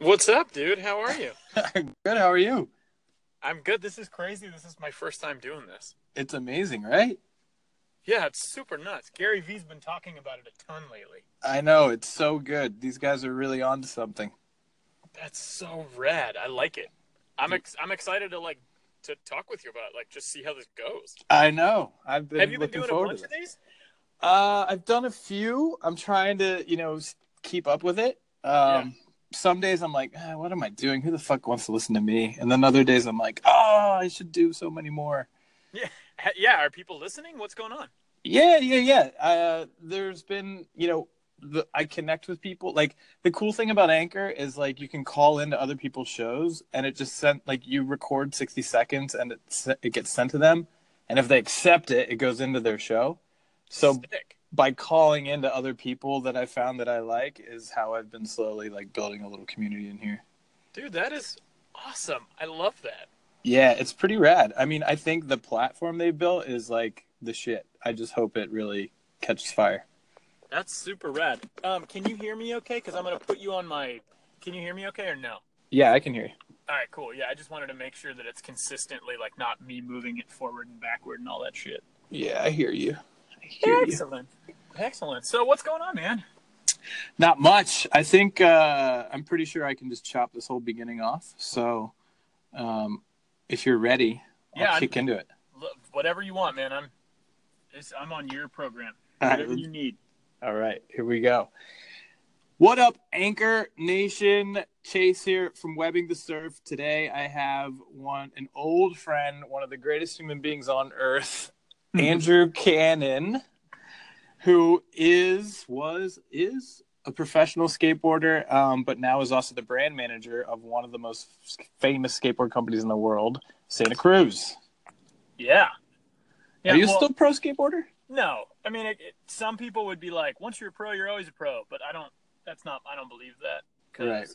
What's up, dude? How are you? Good. How are you? I'm good. This is crazy. This is my first time doing this. It's amazing, right? Yeah, it's super nuts. Gary Vee's been talking about it a ton lately. I know. It's so good. These guys are really on to something. That's so rad. I like it. I'm ex- I'm excited to like to talk with you about it, like just see how this goes. I know. I've been. Have you been doing a bunch of these? Uh, I've done a few. I'm trying to, you know, keep up with it. Um, Yeah. Some days I'm like, "Ah, what am I doing? Who the fuck wants to listen to me? And then other days I'm like, oh, I should do so many more. Yeah, Yeah, are people listening? What's going on? Yeah, yeah, yeah. Uh, there's been, you know, the, I connect with people. Like the cool thing about Anchor is like you can call into other people's shows, and it just sent like you record 60 seconds, and it it gets sent to them, and if they accept it, it goes into their show. So Sick. By calling into other people that I found that I like is how I've been slowly like building a little community in here. dude, that is awesome. I love that. Yeah, it's pretty rad. I mean, I think the platform they built is like the shit. I just hope it really catches fire. That's super rad. Um, can you hear me okay? Because I'm gonna put you on my. Can you hear me okay or no? Yeah, I can hear you. All right, cool. Yeah, I just wanted to make sure that it's consistently like not me moving it forward and backward and all that shit. Yeah, I hear you. You. Excellent. Excellent. So what's going on, man? Not much. I think uh, I'm pretty sure I can just chop this whole beginning off. So, um, if you're ready, I'll Yeah, kick into it. Look, whatever you want, man. I'm. It's, I'm on your program. All right, Whatever you need. All right, here we go. What up, Anchor Nation? Chase here from Webbing the Surf. Today I have one an old friend, one of the greatest human beings on earth, Andrew Cannon, who is was is a professional skateboarder, um, but now is also the brand manager of one of the most famous skateboard companies in the world, Santa Cruz. Yeah. Yeah. Are you well, still pro skateboarder? No, I mean, it, it, some people would be like, once you're a pro, you're always a pro. But I don't. That's not. I don't believe that. 'Cause Right.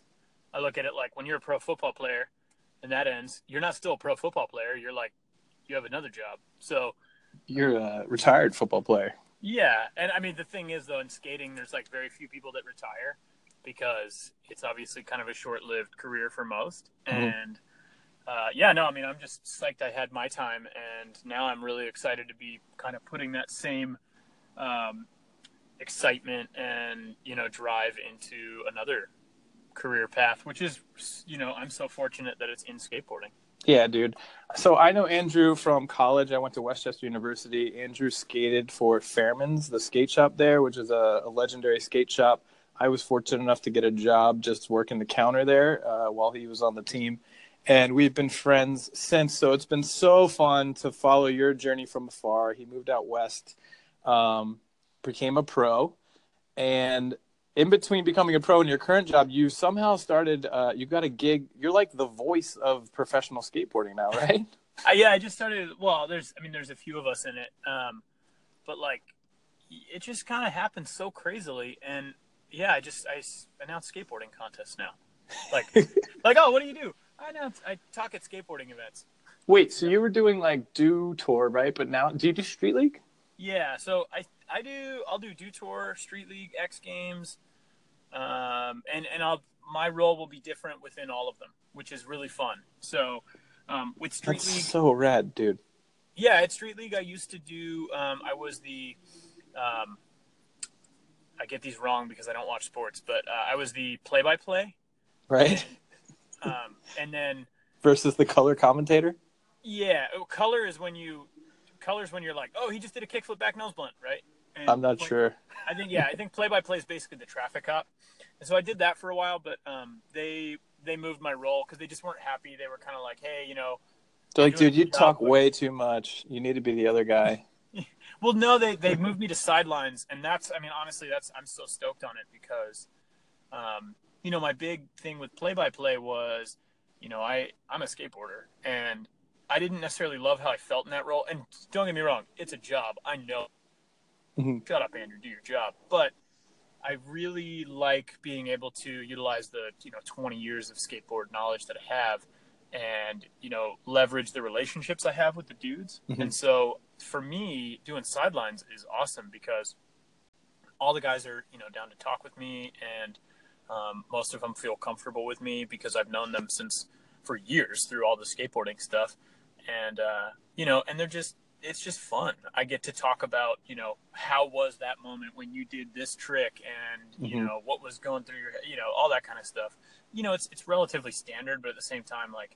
I look at it like when you're a pro football player, and that ends, you're not still a pro football player. You're like, you have another job. So You're a retired football player. Yeah, and I mean the thing is though in skating, there's like very few people that retire because it's obviously kind of a short-lived career for most. Mhm. And uh, yeah, no, I mean I'm just psyched I had my time, and now I'm really excited to be kind of putting that same um, excitement and you know drive into another career path, which is you know I'm so fortunate that it's in skateboarding. Yeah, dude. So I know Andrew from college. I went to West Chester University. Andrew skated for Fairman's, the skate shop there, which is a, a legendary skate shop. I was fortunate enough to get a job just working the counter there uh, while he was on the team. And we've been friends since. So it's been so fun to follow your journey from afar. He moved out west, um, became a pro, and in between becoming a pro and your current job, you somehow started. Uh, you got a gig. You're like the voice of professional skateboarding now, right? Uh, yeah, I just started. Well, there's, I mean, there's a few of us in it, um, but like, it just kind of happened so crazily, and yeah, I just I announce skateboarding contests now, like, like oh, what do you do? I announce, I talk at skateboarding events. Wait, so you were doing like Dew Tour, right? But now, do you do street league? Yeah, so I I do I'll do Dew Tour, street league, X Games, um, and and I'll my role will be different within all of them, which is really fun. So, um, with street That's league, so rad, dude. Yeah, at Street League, I used to do. Um, I was the. Um, I get these wrong because I don't watch sports, but uh, I was the play-by-play, Right? um, and then Versus the color commentator. yeah, oh, color is when you colors when you're like, oh, he just did a kickflip back nose blunt, right? And I'm not play- sure. I think yeah, I think play-by-play is basically the traffic cop, and so I did that for a while, but um, they they moved my role because they just weren't happy. They were kind of like, hey, you know, They're like, dude, you good job, talk but- way too much. You need to be the other guy. Well, no, they they moved me to sidelines, and that's I mean honestly, that's I'm so stoked on it because, um, you know, my big thing with play by play was, you know, I I'm a skateboarder, and I didn't necessarily love how I felt in that role. And don't get me wrong, it's a job. I know. Mhm. Shut up, Andrew. Do your job, but. I really like being able to utilize the you know 20 years of skateboard knowledge that I have, and you know leverage the relationships I have with the dudes. Mhm. And so for me, doing sidelines is awesome because all the guys are you know down to talk with me, and Um, most of them feel comfortable with me because I've known them since for years through all the skateboarding stuff, and uh, you know, and they're just it's just fun. I get to talk about, you know, how was that moment when you did this trick and, you Mhm. know, what was going through your head, you know, all that kind of stuff. You know, it's it's relatively standard, but at the same time like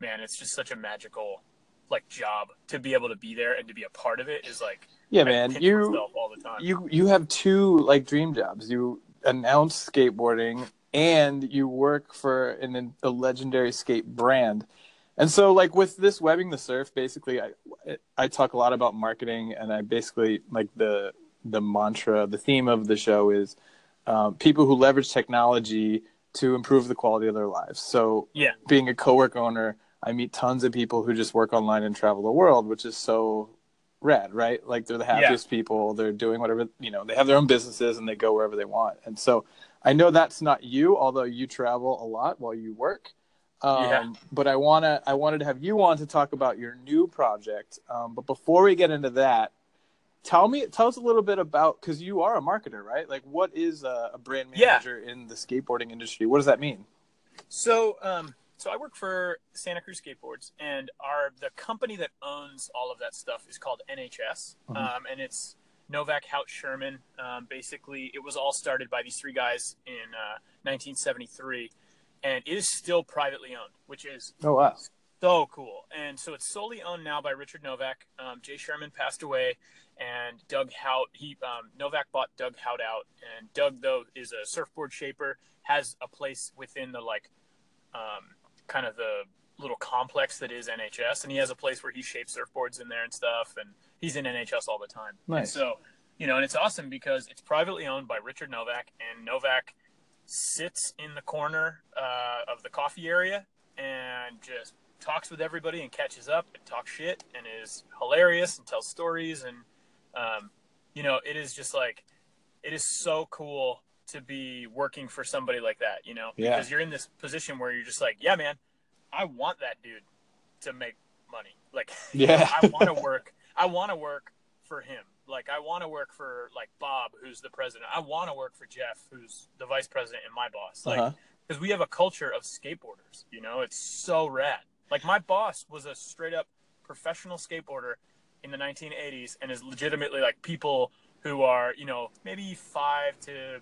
man, it's just such a magical like job to be able to be there and to be a part of it is like Yeah, I man. You all the time. you you have two like dream jobs. You announce skateboarding and you work for an a legendary skate brand. And so like with this webbing the surf, basically I I talk a lot about marketing and I basically like the the mantra, the theme of the show is um, people who leverage technology to improve the quality of their lives. So Yeah. being a co-work owner, I meet tons of people who just work online and travel the world, which is so rad, right? Like they're the Yeah. happiest people. They're doing whatever, you know, they have their own businesses and they go wherever they want. And so I know that's not you, although you travel a lot while you work. Um, Yeah. But I wanna, I wanted to have you on to talk about your new project. Um, but before we get into that, tell me, tell us a little bit about because you are a marketer, right? Like, what is a, a brand Yeah. manager in the skateboarding industry? What does that mean? So, um, so I work for Santa Cruz Skateboards, and our the company that owns all of that stuff is called NHS, Mhm. um, and it's Novak Haut Shuirman. Um, basically, it was all started by these three guys in uh, 1973, and it is still privately owned, which is Oh wow. so cool. And so it's solely owned now by Richard Novak. Um, Jay Shuirman passed away, and Doug Haut. He um, Novak bought Doug Haut out, and Doug though is a surfboard shaper, has a place within the like, um, kind of the little complex that is NHS, and he has a place where he shapes surfboards in there and stuff, and he's in NHS all the time. And Nice. so, you know, and it's awesome because it's privately owned by Richard Novak, and Novak sits in the corner uh, of the coffee area and just talks with everybody and catches up and talks shit and is hilarious and tells stories and um, you know it is just like it is so cool to be working for somebody like that you know Yeah. because you're in this position where you're just like yeah man i want that dude to make money like Yeah. i want to work i want to work for him like i want to work for like bob who's the president i want to work for jeff who's the vice president and my boss like Uh-huh. because we have a culture of skateboarders. You know, it's so rad. Like my boss was a straight up professional skateboarder in the 1980s, and is legitimately like people who are you know maybe five to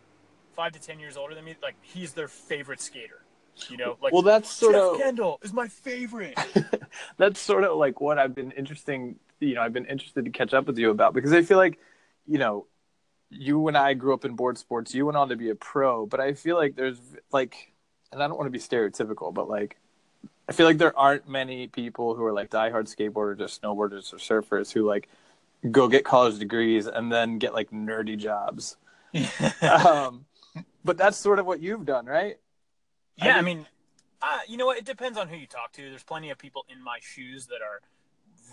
five to ten years older than me. Like he's their favorite skater. You know, like well, that's sort Jeff of Kendall is my favorite. that's sort of like what I've been interesting. You know, I've been interested to catch up with you about because I feel like, you know, you and I grew up in board sports. You went on to be a pro, but I feel like there's like, and I don't want to be stereotypical, but like, I feel like there aren't many people who are like diehard skateboarders or snowboarders or surfers who like go get college degrees and then get like nerdy jobs. um, but that's sort of what you've done, right? Yeah, I mean- mean, uh, you know what? It depends on who you talk to. There's plenty of people in my shoes that are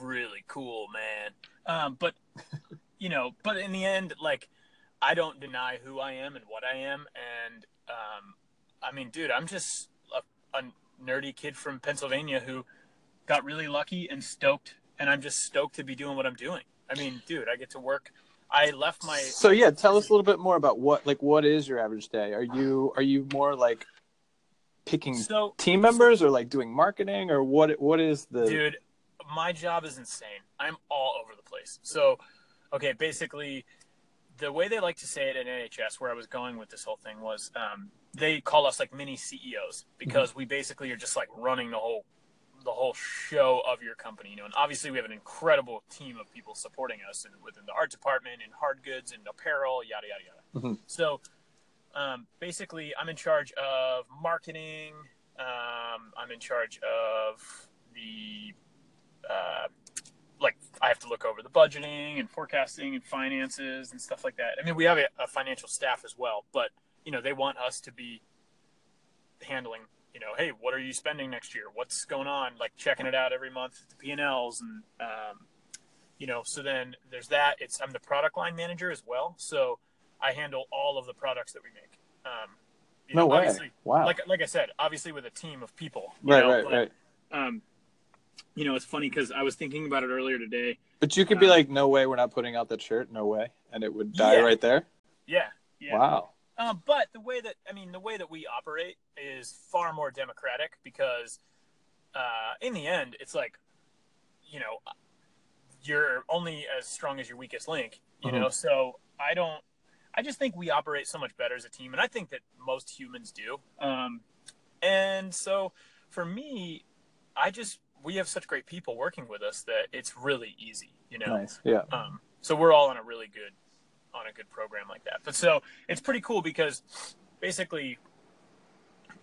really cool, man. Um, but you know, but in the end, like, I don't deny who I am and what I am, and um, I mean, dude, I'm just a, a nerdy kid from Pennsylvania who got really lucky and stoked, and I'm just stoked to be doing what I'm doing. I mean, dude, I get to work. I left my So yeah, tell us a little bit more about what like what is your average day? Are you are you more like picking so team members or like doing marketing or what what is the dude my job is insane. I'm all over the place. So okay basically the way they like to say it at nhs where i was going with this whole thing was um, they call us like mini ceos because we basically are just like running the whole the whole show of your company you know and obviously we have an incredible team of people supporting us and within the art department and hard goods and apparel yada yada yada. Mhm. so um, basically i'm in charge of marketing um, i'm in charge of the uh, like I have to look over the budgeting and forecasting and finances and stuff like that. I mean, we have a, a financial staff as well, but you know, they want us to be handling, you know, hey, what are you spending next year? What's going on? Like checking it out every month, at the P and Ls, and um, you know, so then there's that. It's I'm the product line manager as well, so I handle all of the products that we make. Um, you no know, way wow like like I said, obviously with a team of people, you right know, right but, right um, you know, it's funny because I was thinking about it earlier today. but you could be um, like no way we're not putting out that shirt no way and it would die Yeah. right there Yeah, yeah. wow Um, but the way that I mean, the way that we operate is far more democratic because, uh, in the end, it's like, you know, you're only as strong as your weakest link. You Mhm. know, so I don't. I just think we operate so much better as a team, and I think that most humans do. Um, and so for me, I just we have such great people working with us that it's really easy. You know, Nice. Yeah. um, so we're all on a really good on a good program like that. But so it's pretty cool because basically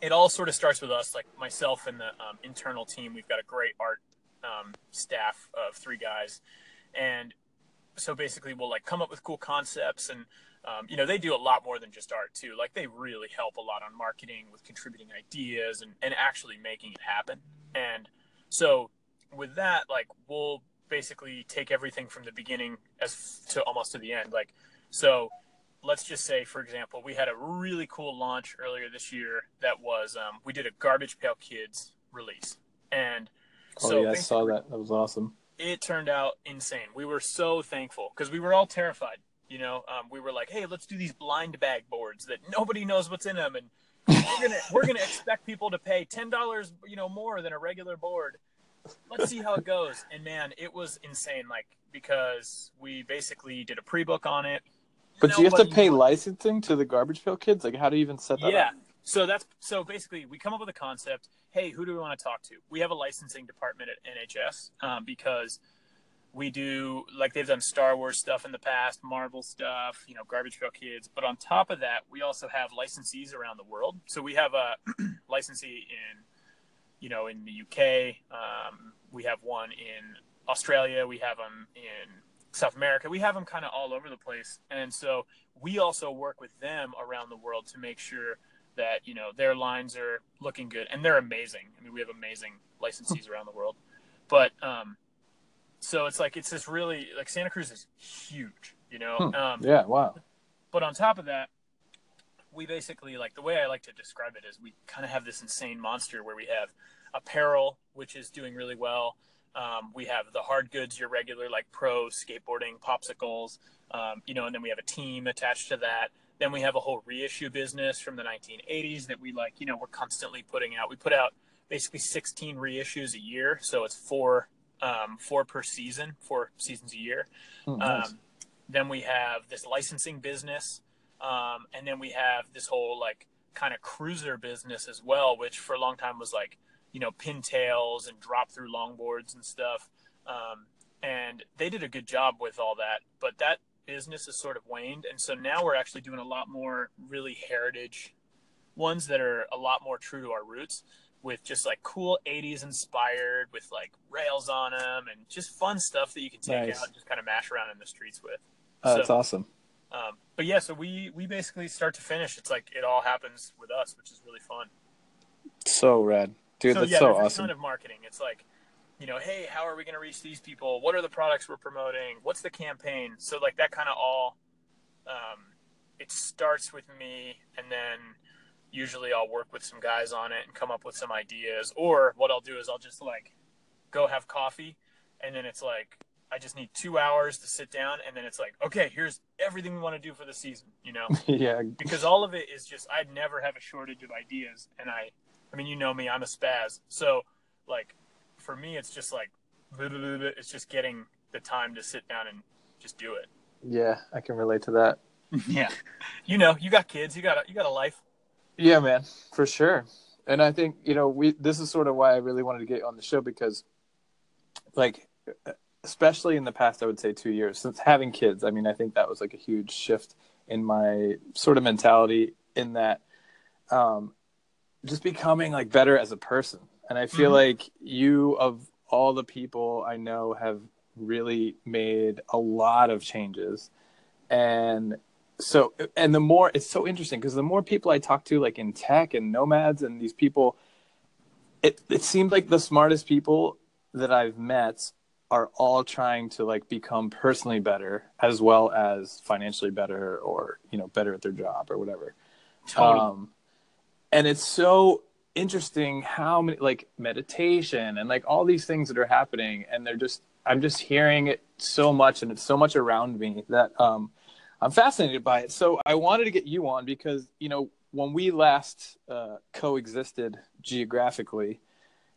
it all sort of starts with us, like myself and the um, internal team. We've got a great art um, staff of three guys, and so basically we'll like come up with cool concepts and. Um, you know they do a lot more than just art too like they really help a lot on marketing with contributing ideas and, and actually making it happen and so with that like we'll basically take everything from the beginning as to almost to the end. Like so let's just say for example we had a really cool launch earlier this year that was um, we did a garbage pail kids release. And Oh so yeah, I saw that. That was awesome. it turned out insane. We were so thankful because we were all terrified you know? Um, we were like hey let's do these blind bag boards that nobody knows what's in them and we're gonna we're gonna expect people to pay ten dollars you know more than a regular board. Let's see how it goes. And man it was insane like because we basically did a pre-book on it. But do you have to pay licensing to the Garbage Pail Kids? Like, how do you even set that yeah. Up? so that's so basically we come up with a concept. Hey who do we want to talk to? We have a licensing department at nhs um, because we do like they've done star wars stuff in the past marvel stuff you know garbage pail kids. But on top of that we also have licensees around the world. So we have a licensee in you know in the uk um, we have one in australia. We have them in south america. We have them kind of all over the place. And so we also work with them around the world to make sure that you know their lines are looking good. And they're amazing. I mean we have amazing licensees around the world. But um so it's like it's this really like santa cruz is huge you know Hmm. um Yeah. Wow. but on top of that we basically like the way i like to describe it is we kind of have this insane monster where we have apparel which is doing really well um, we have the hard goods your regular like pro skateboarding popsicles um, you know and then we have a team attached to that then we have a whole reissue business from the 1980s that we like you know we're constantly putting out we put out basically 16 reissues a year so it's four um, four per season four seasons a year Hmm, nice. um, then we have this licensing business, um, and then we have this whole like kind of cruiser business as well, which for a long time was like you know pintails and drop through longboards and stuff. Um, and they did a good job with all that, but that business has sort of waned, and so now we're actually doing a lot more really heritage ones that are a lot more true to our roots with just like cool 80s inspired with like rails on them and just fun stuff that you can take Nice. out and just kind of mash around in the streets with Oh, that's awesome. um, but yeah so we we basically start to finish it's like it all happens with us which is really fun So rad, dude. so that's yeah so there's a awesome. ton of marketing it's like you know hey how are we going to reach these people what are the products we're promoting what's the campaign so like that kind of all um, it starts with me and then usually i'll work with some guys on it and come up with some ideas or what i'll do is i'll just like go have coffee and then it's like i just need two hours to sit down and then it's like okay here's everything we want to do for the season you know yeah. because all of it is just I'd never have a shortage of ideas, and I, I mean, you know me, I'm a spaz, so like for me, it's just like it's just getting the time to sit down and just do it. Yeah. I can relate to that. Yeah, you know, you got kids, you got a, you got a life. Yeah, man, for sure. And I think you know we. This is sort of why I really wanted to get on the show because, like, especially in the past, I would say two years since having kids. I mean, I think that was like a huge shift in my sort of mentality in that, um, just becoming like better as a person. And I feel Mhm. like you of all the people I know have really made a lot of changes, and so and the more it's so interesting because the more people I talk to, like in tech and nomads and these people, it it seems like the smartest people that I've met are all trying to like become personally better as well as financially better or you know better at their job or whatever. Um, and it's so interesting how many like meditation and like all these things that are happening and they're just i'm just hearing it so much and it's so much around me that um I'm fascinated by it. So I wanted to get you on because you know when we last uh, coexisted geographically,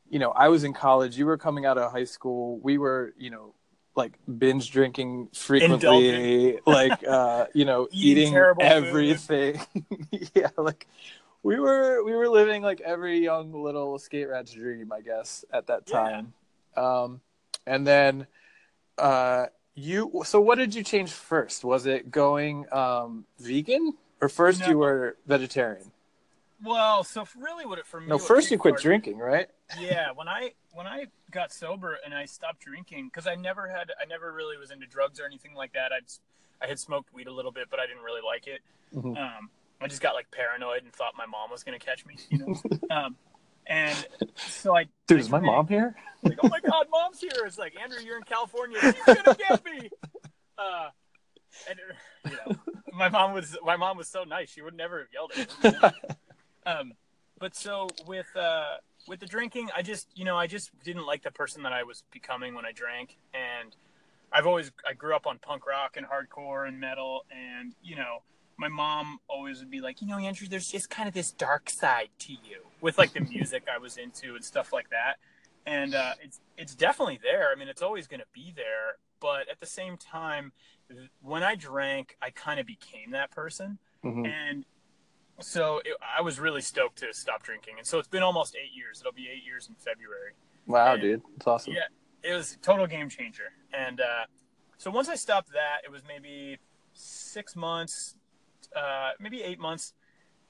you know I was in college, you were coming out of high school, we were you know like binge drinking frequently, like uh, you know eating, Eating everything. yeah, like we were we were living like every young little skate rat's dream, I guess, at that Yeah. time. Um, and then uh, you. So what did you change first? Was it going um, vegan, or first No. you were vegetarian? Well, so really, what it for me? No, first you quit drinking, right? yeah when i when i got sober and i stopped drinking because i never had i never really was into drugs or anything like that i'd i had smoked weed a little bit but i didn't really like it Mhm. um i just got like paranoid and thought my mom was going to catch me you know um and so i Dude, I is my mom here? like oh my god mom's here. It's like andrew you're in california. She's gonna get me. Uh and you know my mom was my mom was so nice. She would never have yelled at me. Um but so with uh with the drinking i just you know i just didn't like the person that i was becoming when i drank. And i've always i grew up on punk rock and hardcore and metal. And you know my mom always would be like you know andrew there's just kind of this dark side to you with like the music i was into and stuff like that and uh it's it's definitely there i mean it's always going to be there but at the same time when i drank i kind of became that person Mhm. and so it, I was really stoked to stop drinking, and so it's been almost eight years. It'll be eight years in February. Wow, And- dude, it's awesome. Yeah, it was a total game changer. And uh, so once I stopped that, it was maybe six months, uh, maybe eight months,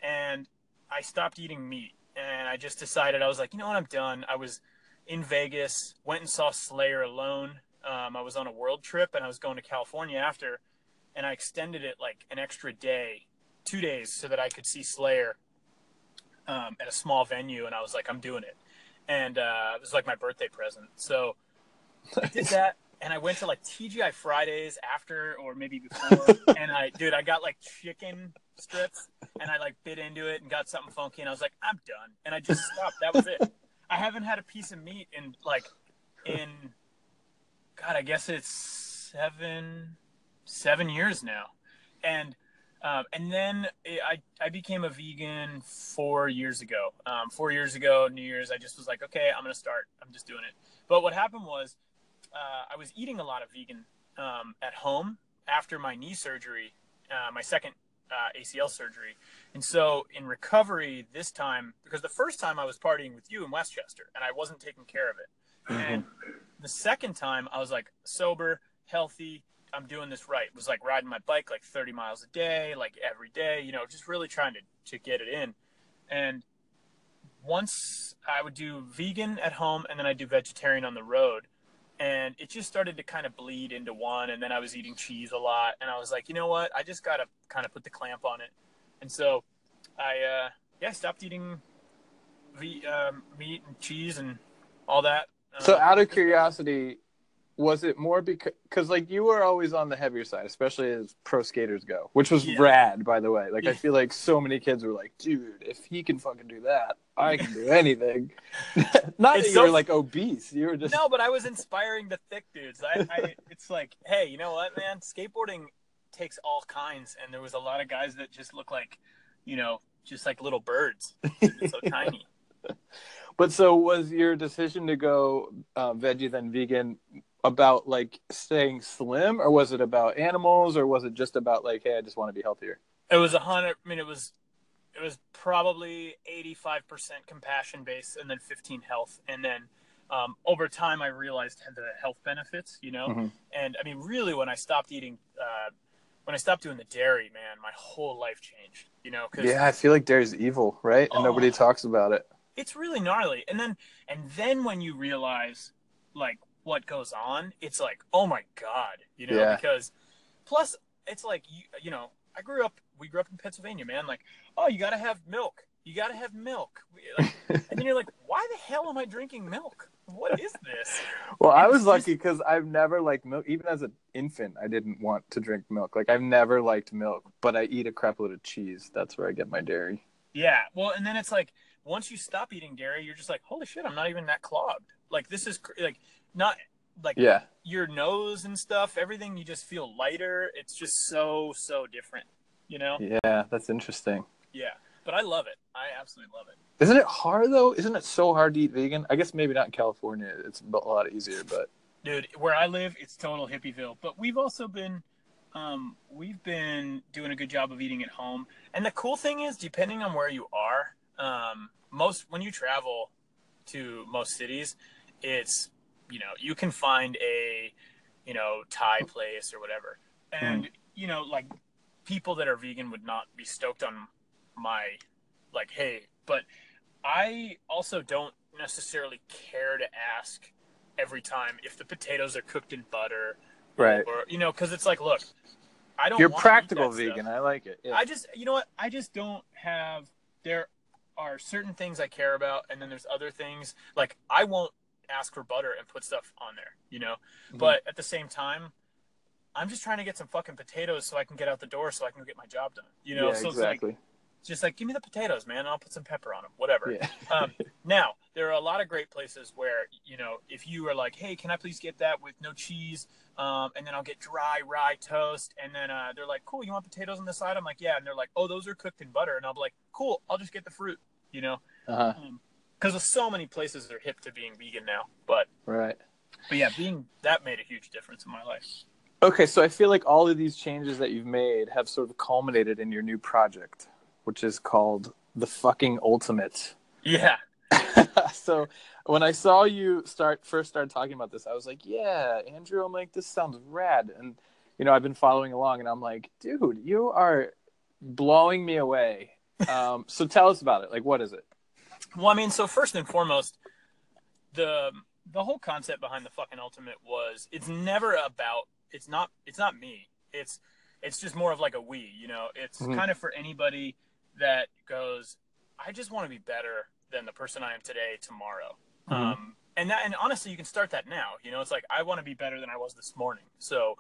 and I stopped eating meat. And I just decided I was like, you know what, I'm done. I was in Vegas, went and saw Slayer alone. Um, I was on a world trip, and I was going to California after, and I extended it like an extra day, two days, so that I could see Slayer um, at a small venue. And I was like, I'm doing it and uh, it was like my birthday present. So I did that, and I went to like TGI Fridays after, or maybe before, and I, dude, I got like chicken strips, and I like bit into it and got something funky, and I was like, I'm done, and I just stopped. That was it. I haven't had a piece of meat in like, in, God, I guess it's seven, seven years now, and. Um, and then I, I became a vegan four years ago. Um, four years ago, New Year's, I just was like, okay, I'm going to start. I'm just doing it. But what happened was uh, I was eating a lot of vegan um, at home after my knee surgery, uh, my second uh, ACL surgery. And so in recovery this time, because the first time I was partying with you in West Chester and I wasn't taking care of it. And the second time I was like sober, healthy, I'm doing this right. It was like riding my bike like 30 miles a day, like every day, you know, just really trying to, to get it in. And once I would do vegan at home and then I do vegetarian on the road. And it just started to kind of bleed into one. And then I was eating cheese a lot. And I was like, you know what? I just got to kind of put the clamp on it. And so I, uh, yeah, stopped eating ve- um, meat and cheese and all that. So, Uh, out of curiosity, was it more because like you were always on the heavier side, especially as pro skaters go, which was Yeah. rad, by the way. Like I feel like so many kids were like, "Dude, if he can fucking do that, I can do anything." Not It's that so- you were like obese; you were just no, but I was inspiring the thick dudes. I, I, it's like, hey, you know what, man? Skateboarding takes all kinds, and there was a lot of guys that just look like, you know, just like little birds, so tiny. But so was your decision to go uh, veggie then vegan about like staying slim, or was it about animals, or was it just about like, hey, I just want to be healthier? It was a hundred. I mean, it was, it was probably eighty-five percent compassion based, and then fifteen health, and then. Um, over time, I realized the health benefits, you know, Mhm. and I mean, really, when I stopped eating, uh, when I stopped doing the dairy, man, my whole life changed, you know, Yeah, I feel like dairy's evil, right? And nobody Oh. talks about it. it's really gnarly and then and then when you realize like what goes on it's like oh my god you know Yeah. because plus it's like you, you know i grew up we grew up in pennsylvania man like oh you gotta have milk you gotta have milk like, and then you're like why the hell am i drinking milk what is this Well, I was lucky because I've never liked milk. Even as an infant, I didn't want to drink milk. Like I've never liked milk, but I eat a crap load of cheese. That's where I get my dairy. yeah well and then it's like once you stop eating dairy you're just like holy shit i'm not even that clogged like this is like not like Yeah. your nose and stuff, everything you just feel lighter. It's just so so different, you know? Yeah, that's interesting. Yeah. But I love it. I absolutely love it. Isn't it hard though? Isn't it so hard to eat vegan? I guess maybe not in California. It's a lot easier, but Dude, where I live, it's total hippieville. But we've also been um, we've been doing a good job of eating at home. And the cool thing is, depending on where you are, um, most when you travel to most cities, it's you know you can find a you know Thai place or whatever, and hmm. you know like people that are vegan would not be stoked on my like hey, but I also don't necessarily care to ask every time if the potatoes are cooked in butter right. or you know because it's like look i don't You're practical that stuff. vegan. I like it. Yeah. i just you know what i just don't have there are certain things i care about and then there's other things like i won't ask for butter and put stuff on there you know Mhm. but at the same time i'm just trying to get some fucking potatoes so i can get out the door so i can get my job done you know yeah, so it's like exactly. just like give me the potatoes man i'll put some pepper on them whatever yeah. um, now there are a lot of great places where you know if you are like hey can i please get that with no cheese um, and then i'll get dry rye toast and then uh, they're like cool you want potatoes on the side i'm like yeah and they're like oh those are cooked in butter and i'll be like cool i'll just get the fruit you know Uh-huh. Because so many places are hip to being vegan now but Right. but yeah being that made a huge difference in my life Okay, so I feel like all of these changes that you've made have sort of culminated in your new project, which is called the fucking ultimate. yeah so when I saw you start first start talking about this, I was like, "Yeah, Andrew." I'm like, "This sounds rad," and you know, I've been following along, and I'm like, "Dude, you are blowing me away." Um, so tell us about it. Like, what is it? Well, I mean, so first and foremost, the the whole concept behind the fucking ultimate was it's never about it's not it's not me. It's it's just more of like a we, you know. It's Mhm. kind of for anybody that goes, I just want to be better than the person I am today tomorrow. Mhm. Um and that and honestly you can start that now. You know, it's like I want to be better than I was this morning. So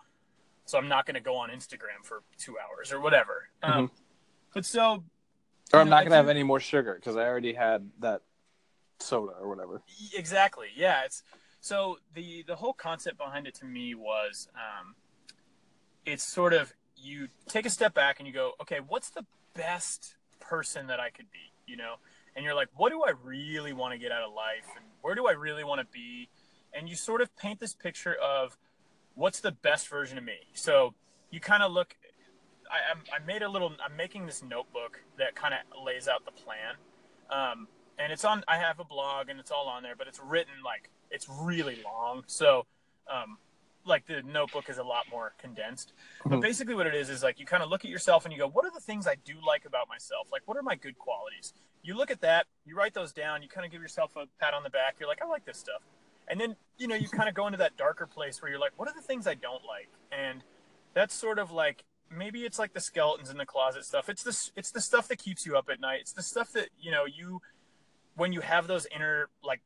so I'm not going to go on Instagram for 2 hours or whatever. Um but so Or I'm know, not gonna have think- any more sugar because I already had that soda or whatever. exactly yeah it's so the the whole concept behind it to me was um it's sort of you take a step back and you go okay what's the best person that i could be? You know? And you're like what do i really want to get out of life? And where do i really want to be? And you sort of paint this picture of what's the best version of me. So you kind of look I, I'm, I made a little i'm making this notebook that kind of lays out the plan. Um, and it's on i have a blog and it's all on there but it's written like it's really long. So um, like the notebook is a lot more condensed. But Mhm. basically what it is is like you kind of look at yourself and you go what are the things i do like about myself? Like what are my good qualities? You look at that you write those down you kind of give yourself a pat on the back you're like i like this stuff. And then you know you kind of go into that darker place where you're like what are the things i don't like? And that's sort of like maybe it's like the skeletons in the closet stuff. It's the it's the stuff that keeps you up at night. It's the stuff that you know you when you have those inner like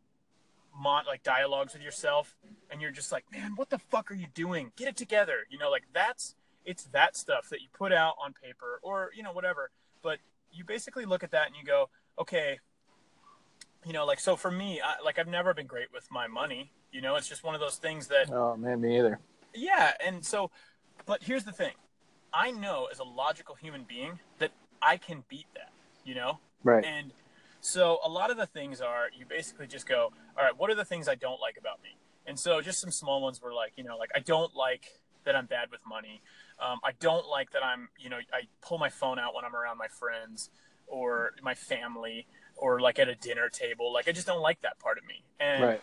mon- like dialogues with yourself and you're just like man what the fuck are you doing? Get it together. You know like that's it's that stuff that you put out on paper or you know whatever. But you basically look at that and you go okay you know like so for me I, like i've never been great with my money. You know it's just one of those things that Oh man, me either. yeah, and so, but here's the thing: I know as a logical human being that I can beat that. You know, Right. and so a lot of the things are you basically just go, all right, what are the things I don't like about me? And so just some small ones were like, you know, like I don't like that I'm bad with money. Um, I don't like that I'm, you know, I pull my phone out when I'm around my friends or my family or like at a dinner table. Like I just don't like that part of me. And Right.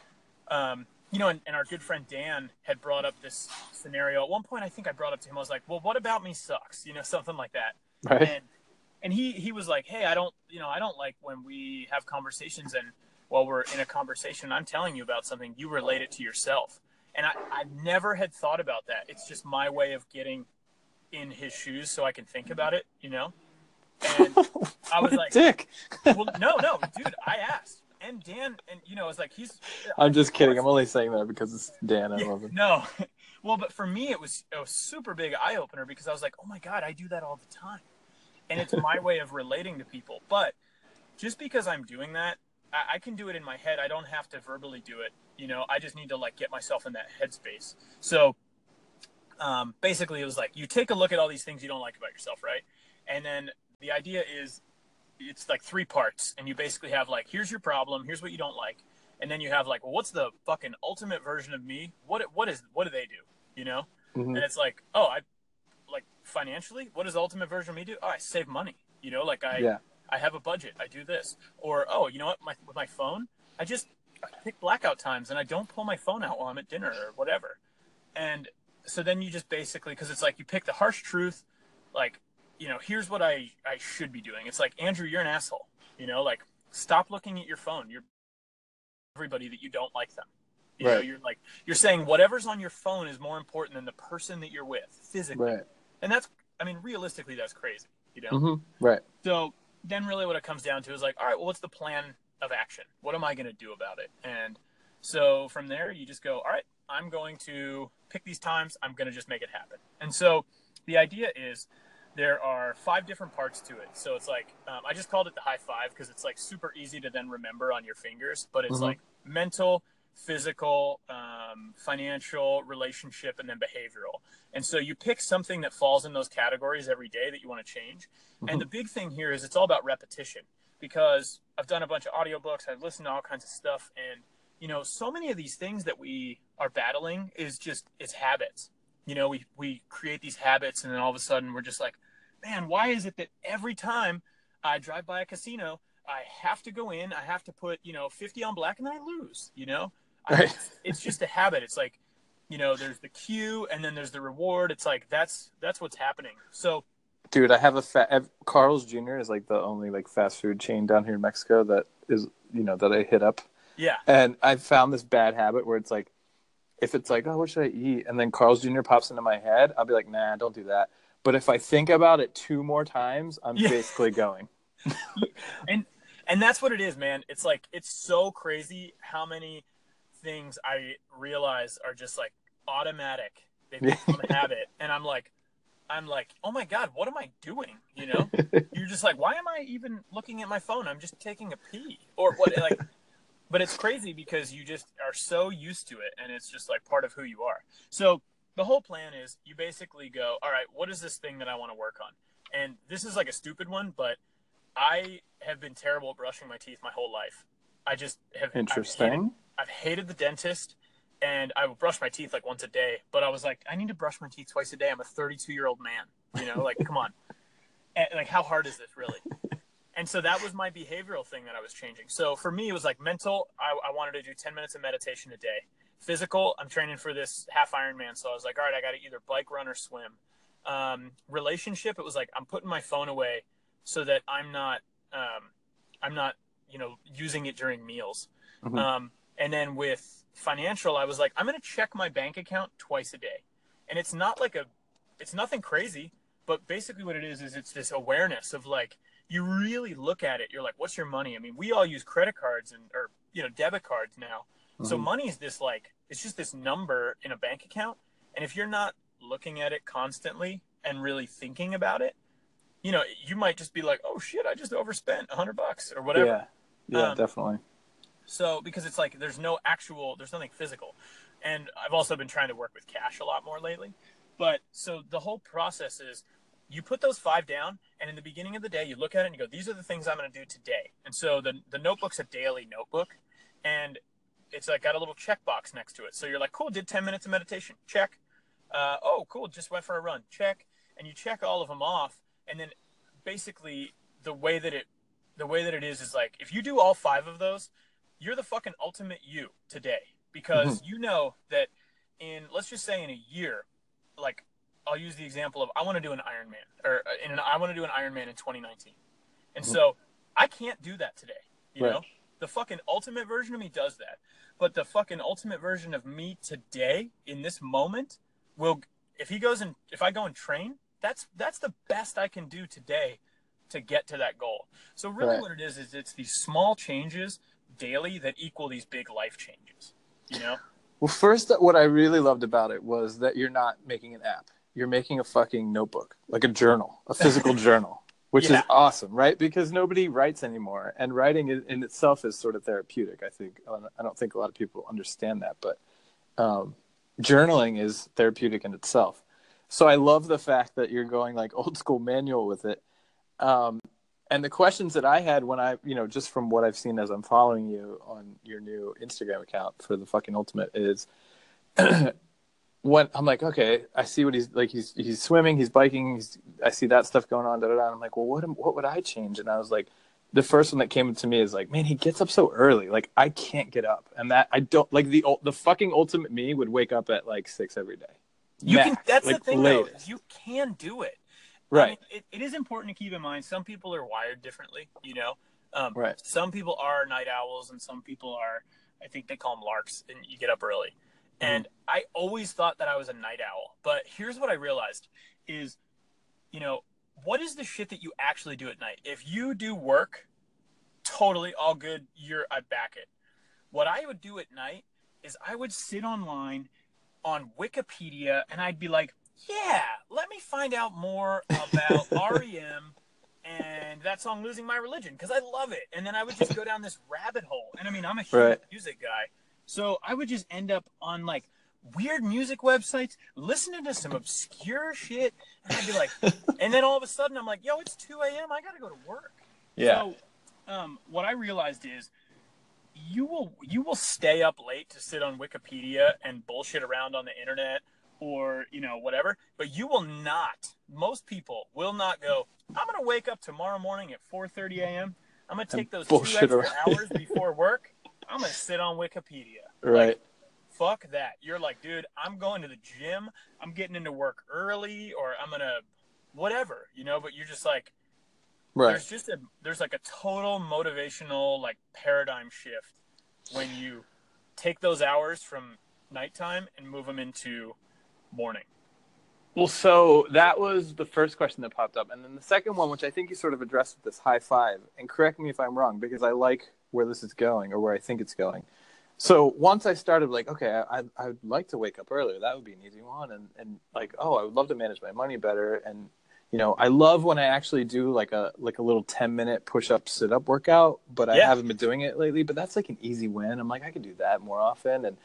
um, you know, and, and our good friend Dan had brought up this scenario. At one point, I think I brought up to him, I was like, well, what about me sucks? You know, something like that. Right. And, and he, he was like, hey, I don't, you know, I don't like when we have conversations and while we're in a conversation, I'm telling you about something, you relate it to yourself. And I, I never had thought about that. It's just my way of getting in his shoes so I can think about it, you know? And I was like- dick. well, no, no, dude, I asked. And Dan, and you know, it's like he's I'm just kidding. I'm only saying that because it's Dan. I Yeah, love him. No. Well, but for me, it was a super big eye opener because I was like, oh my God, I do that all the time. And it's my way of relating to people. But just because I'm doing that I, I can do it in my head. I don't have to verbally do it. You know, I just need to like get myself in that headspace. So um, basically, it was like you take a look at all these things you don't like about yourself, right? And then the idea is it's like three parts, and you basically have like here's your problem, here's what you don't like, and then you have like well, what's the fucking ultimate version of me? What what is what do they do? You know? Mhm. And it's like oh I like financially, what does the ultimate version of me do? Oh, I save money. You know, like I Yeah. I have a budget. I do this. Or oh, you know what? My with my phone, I just I pick blackout times and I don't pull my phone out while I'm at dinner or whatever. And so then you just basically because it's like you pick the harsh truth, like you know, here's what I I should be doing. It's like Andrew, you're an asshole. You know, like stop looking at your phone. You're everybody that you don't like them. You know, Right. you're like you're saying whatever's on your phone is more important than the person that you're with physically. Right. And that's I mean, realistically that's crazy. You know? hmm Right. So then, really, what it comes down to is like, all right, well, what's the plan of action? What am I going to do about it? And so from there, you just go, all right, I'm going to pick these times. I'm going to just make it happen. And so the idea is there are five different parts to it. So it's like, um, I just called it the high five because it's like super easy to then remember on your fingers, but it's Mhm. like mental, physical, um, financial, relationship, and then behavioral. And so you pick something that falls in those categories every day that you want to change. And the big thing here is it's all about repetition because I've done a bunch of audiobooks, I've listened to all kinds of stuff and you know, so many of these things that we are battling is just it's habits. You know, we we create these habits and then all of a sudden we're just like, man, why is it that every time I drive by a casino, I have to go in, I have to put, you know, 50 on black and then I lose, you know? I, it's, it's just a habit. It's like, you know, there's the cue and then there's the reward. It's like that's that's what's happening. So Dude, I have a fa- Carl's Jr. is like the only like fast food chain down here in Mexico that is you know that I hit up, yeah, and I found this bad habit where it's like, if it's like, oh, what should I eat, and then Carl's Jr. pops into my head, I'll be like, nah, don't do that. But if I think about it two more times, I'm Yeah. basically going. and and that's what it is man it's like it's so crazy how many things i realize are just like automatic they become a habit and i'm like i'm like oh my god what am i doing you know you're just like why am i even looking at my phone i'm just taking a pee or what like but it's crazy because you just are so used to it and it's just like part of who you are. So the whole plan is you basically go all right what is this thing that i want to work on? And this is like a stupid one but i have been terrible at brushing my teeth my whole life. I just have I've hated, Interesting. I've hated the dentist and i will brush my teeth like once a day but i was like i need to brush my teeth twice a day. I'm a 32 year old man you know like come on. And, like how hard is this really and so that was my behavioral thing that i was changing. So for me it was like mental. I, I wanted to do 10 minutes of meditation a day. Physical i'm training for this half ironman so i was like all right i got to either bike run or swim. Um, relationship it was like i'm putting my phone away so that i'm not um, i'm not you know using it during meals. Mhm. um, and then with financial i was like i'm going to check my bank account twice a day. And it's not like a it's nothing crazy but basically what it is is it's this awareness of like you really look at it you're like what's your money i mean we all use credit cards and or you know debit cards now so Mhm. money is this like it's just this number in a bank account and if you're not looking at it constantly and really thinking about it you know you might just be like oh shit i just overspent a 100 bucks or whatever Yeah. Yeah, Um, definitely. so because it's like there's no actual there's nothing physical. And I've also been trying to work with cash a lot more lately. But so the whole process is you put those five down and in the beginning of the day you look at it and you go, These are the things I'm gonna do today. And so the the notebook's a daily notebook and it's like got a little checkbox next to it. So you're like, Cool, did ten minutes of meditation. Check. Uh, oh, cool, just went for a run. Check. And you check all of them off and then basically the way that it the way that it is is like if you do all five of those you're the fucking ultimate you today because you know that in let's just say in a year like i'll use the example of i want to do an ironman or uh, in an i want to do an ironman in 2019 and so i can't do that today you Right. know the fucking ultimate version of me does that but the fucking ultimate version of me today in this moment will if he goes and if i go and train that's that's the best i can do today to get to that goal so really Right. what it is is it's these small changes daily that equal these big life changes you know Well, first, what I really loved about it was that you're not making an app. You're making a fucking notebook, like a journal, a physical journal. which Yeah. is awesome, right? Because nobody writes anymore, and writing in, in itself is sort of therapeutic. I think I don't think a lot of people understand that, but um, journaling is therapeutic in itself. So I love the fact that you're going like old school manual with it. Um, and the questions that I had when I, you know, just from what I've seen as I'm following you on your new Instagram account for the fucking ultimate is when I'm like, okay, I see what he's like. He's he's swimming, he's biking. He's, I see that stuff going on. Da, da, da. I'm like, well, what am- what would I change? And I was like, the first one that came to me is like, man, he gets up so early. Like I can't get up, and that I don't like the the fucking ultimate me would wake up at like six every day. You can. That's like, the thing, latest. though. You can do it. I Right. mean, it, it is important to keep in mind. Some people are wired differently. You know. Um, Right. Some people are night owls, and some people are. I think they call them larks, and you get up early. Mm-hmm. And I always thought that I was a night owl, but here's what I realized: is, you know, what is the shit that you actually do at night? If you do work, totally all good. You're I back it. What I would do at night is I would sit online on Wikipedia and I'd be like, yeah, let me find out more about REM and that song "Losing My Religion" because I love it. And then I would just go down this rabbit hole. And I mean, I'm a huge Right. music guy, so I would just end up on like weird music websites, listening to some obscure shit, and I'd be like, and then all of a sudden I'm like, yo, it's 2 a.m. I gotta go to work. Yeah. So, um, what I realized is, you will you will stay up late to sit on Wikipedia and bullshit around on the internet or you know whatever, but you will not. Most people will not go. I'm gonna wake up tomorrow morning at 4:30 a.m. I'm gonna take those two extra around. hours before work. I'm gonna sit on Wikipedia. right. Fuck that. You're like, dude, I'm going to the gym. I'm getting into work early, or I'm gonna whatever, you know. But you're just like, Right. there's just a there's like a total motivational like paradigm shift when you take those hours from nighttime and move them into morning. Well, so that was the first question that popped up, and then the second one, which I think you sort of addressed with this high five. And correct me if I'm wrong, because I like where this is going or where I think it's going. So once I started, like, okay, I I would like to wake up earlier. That would be an easy one, and and like, oh, I would love to manage my money better, and you know, I love when I actually do like a like a little ten minute push up sit up workout, but I haven't been doing it lately. But that's like an easy win. I'm like, I could do that more often, and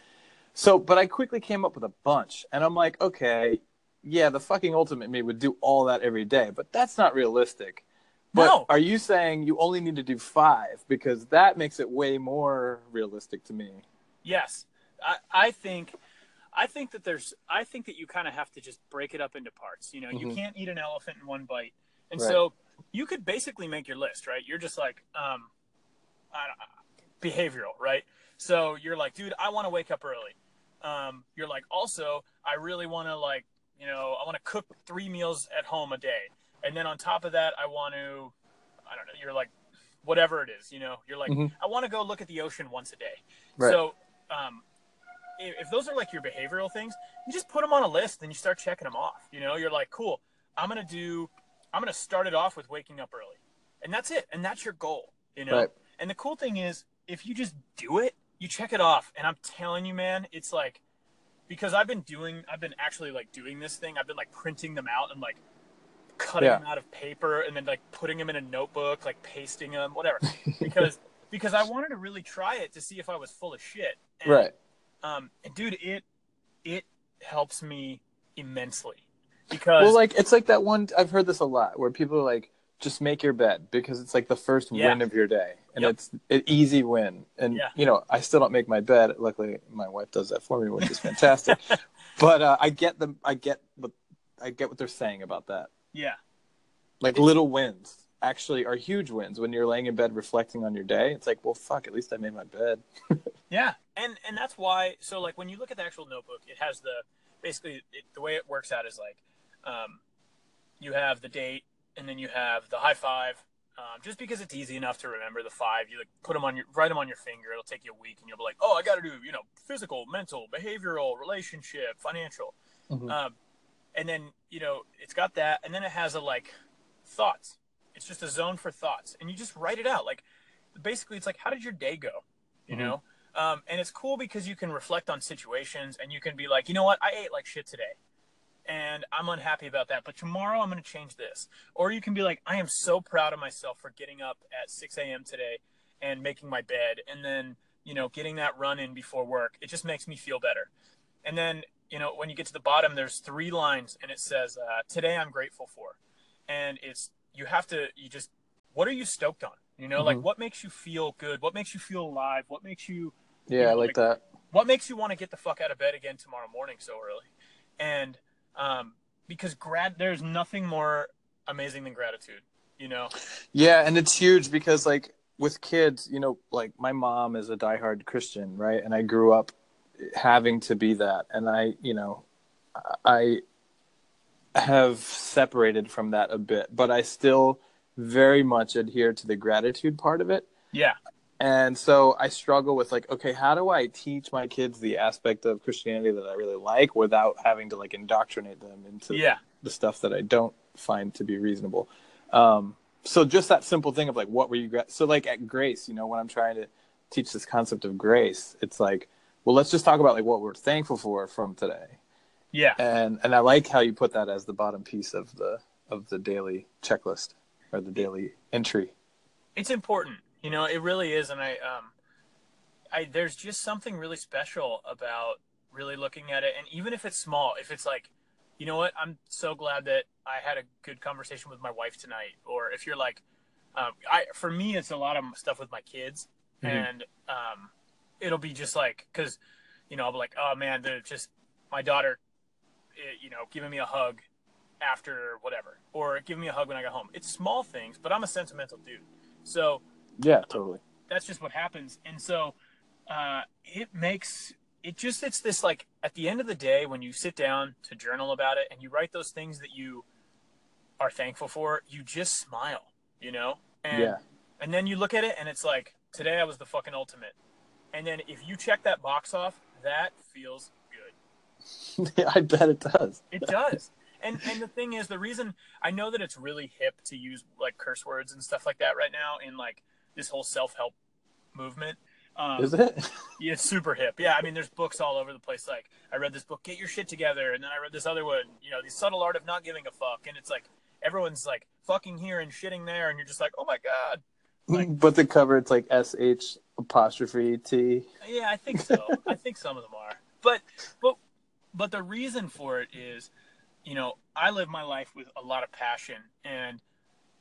so, but I quickly came up with a bunch, and I'm like, okay, yeah, the fucking ultimate me would do all that every day, but that's not realistic. But No. are you saying you only need to do five because that makes it way more realistic to me? Yes, I, I think, I think that there's, I think that you kind of have to just break it up into parts. You know, you Mhm. can't eat an elephant in one bite, and Right. so you could basically make your list, right? You're just like, um, behavioral, right? So you're like, dude, I want to wake up early. Um, you're like, also, I really want to like, you know, I want to cook three meals at home a day, and then on top of that, I want to, I don't know, you're like, whatever it is, you know, you're like, Mhm. I want to go look at the ocean once a day. Right. So, um, if, those are like your behavioral things, you just put them on a list and you start checking them off. You know, you're like, cool, I'm gonna do, I'm gonna start it off with waking up early, and that's it, and that's your goal. You know, Right. and the cool thing is, if you just do it, you check it off, and I'm telling you, man, it's like, because I've been doing, I've been actually like doing this thing. I've been like printing them out and like cutting Yeah. them out of paper and then like putting them in a notebook, like pasting them, whatever, because because I wanted to really try it to see if I was full of shit. And, Right. Um, and dude, it it helps me immensely because Well, like it's like that one. I've heard this a lot where people are like, just make your bed because it's like the first Yeah. win of your day, and Yep. it's an easy win. And Yeah. you know, I still don't make my bed. Luckily, my wife does that for me, which is fantastic. but uh, I get them. I get what I get what they're saying about that. Yeah, Like little wins actually are huge wins when you're laying in bed reflecting on your day. It's like, well, fuck. At least I made my bed. yeah, and and that's why. So like when you look at the actual notebook, it has the basically it, the way it works out is like um, you have the date and then you have the high five. Um, just because it's easy enough to remember the five, you like put them on your write them on your finger. It'll take you a week, and you'll be like, "Oh, I got to do you know physical, mental, behavioral, relationship, financial." Mhm. Um, and then you know it's got that, and then it has a like thoughts. It's just a zone for thoughts, and you just write it out. Like basically, it's like how did your day go? You Mhm. know, um, and it's cool because you can reflect on situations, and you can be like, you know what, I ate like shit today, and I'm unhappy about that. But tomorrow I'm going to change this. Or you can be like, I am so proud of myself for getting up at 6 a.m. today and making my bed, and then you know getting that run in before work. It just makes me feel better. And then you know when you get to the bottom, there's three lines, and it says, uh, "Today I'm grateful for," and it's you have to you just what are you stoked on? You know, mm-hmm. like what makes you feel good? What makes you feel alive? What makes you yeah, you know, I like, like that. What makes you want to get the fuck out of bed again tomorrow morning so early? And um, because grad, there's nothing more amazing than gratitude. You know. Yeah, and it's huge because like with kids, you know, like my mom is a diehard Christian, right? And I grew up having to be that, and I, you know, I have separated from that a bit, but I still very much adhere to the gratitude part of it. Yeah. And so I struggle with like, okay, how do I teach my kids the aspect of Christianity that I really like without having to like indoctrinate them into yeah. the stuff that I don't find to be reasonable. Um, so just that simple thing of like, what were you? Gra- so like at Grace, you know, when I'm trying to teach this concept of grace, it's like, well, let's just talk about like what we're thankful for from today. Yeah. And and I like how you put that as the bottom piece of the of the daily checklist or the daily entry. It's important you know, it really is, and I, um, I there's just something really special about really looking at it, and even if it's small, if it's like, you know what, I'm so glad that I had a good conversation with my wife tonight, or if you're like, um, I for me, it's a lot of stuff with my kids, mm-hmm. and um, it'll be just like because, you know, I'll be like, oh man, they're just my daughter, eh, you know, giving me a hug after whatever, or giving me a hug when I got home. It's small things, but I'm a sentimental dude, so yeah, totally. That's just what happens. And so uh, it makes it just it's this like at the end of the day when you sit down to journal about it and you write those things that you are thankful for, you just smile, you know? And yeah. and then you look at it and it's like today I was the fucking ultimate. And then if you check that box off, that feels good. yeah, I bet it does. It does. And and the thing is the reason I know that it's really hip to use like curse words and stuff like that right now in like this whole self help movement. Um, Is it? yeah, it's super hip. Yeah, I mean, there's books all over the place. Like, I read this book, "Get Your Shit Together," and then I read this other one, you know, "The Subtle Art of Not Giving a Fuck," and it's like everyone's like fucking here and shitting there, and you're just like, "Oh my god!" Like, but the cover, it's like S H apostrophe T. Yeah, I think so. I think some of them are, but but but the reason for it is, you know, I live my life with a lot of passion, and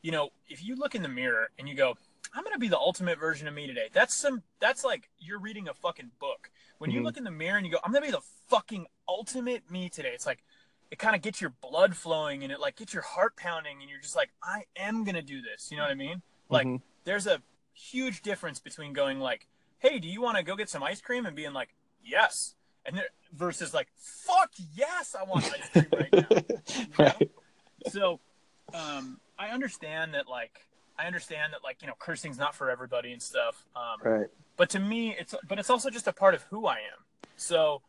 you know, if you look in the mirror and you go, I'm gonna be the ultimate version of me today. That's some that's like you're reading a fucking book. When you mm-hmm. look in the mirror and you go, I'm gonna be the fucking ultimate me today. It's like it kind of gets your blood flowing and it like gets your heart pounding and you're just like, I am gonna do this. You know what I mean? Like mm-hmm. there's a huge difference between going like, Hey, do you want to go get some ice cream and being like, Yes, and there, versus like, Fuck yes, I want ice cream right now. You know? So, um, I understand that like I understand that like you know cursing's not for everybody and stuff. Um, right. But to me, it's but it's also just a part of who I am. So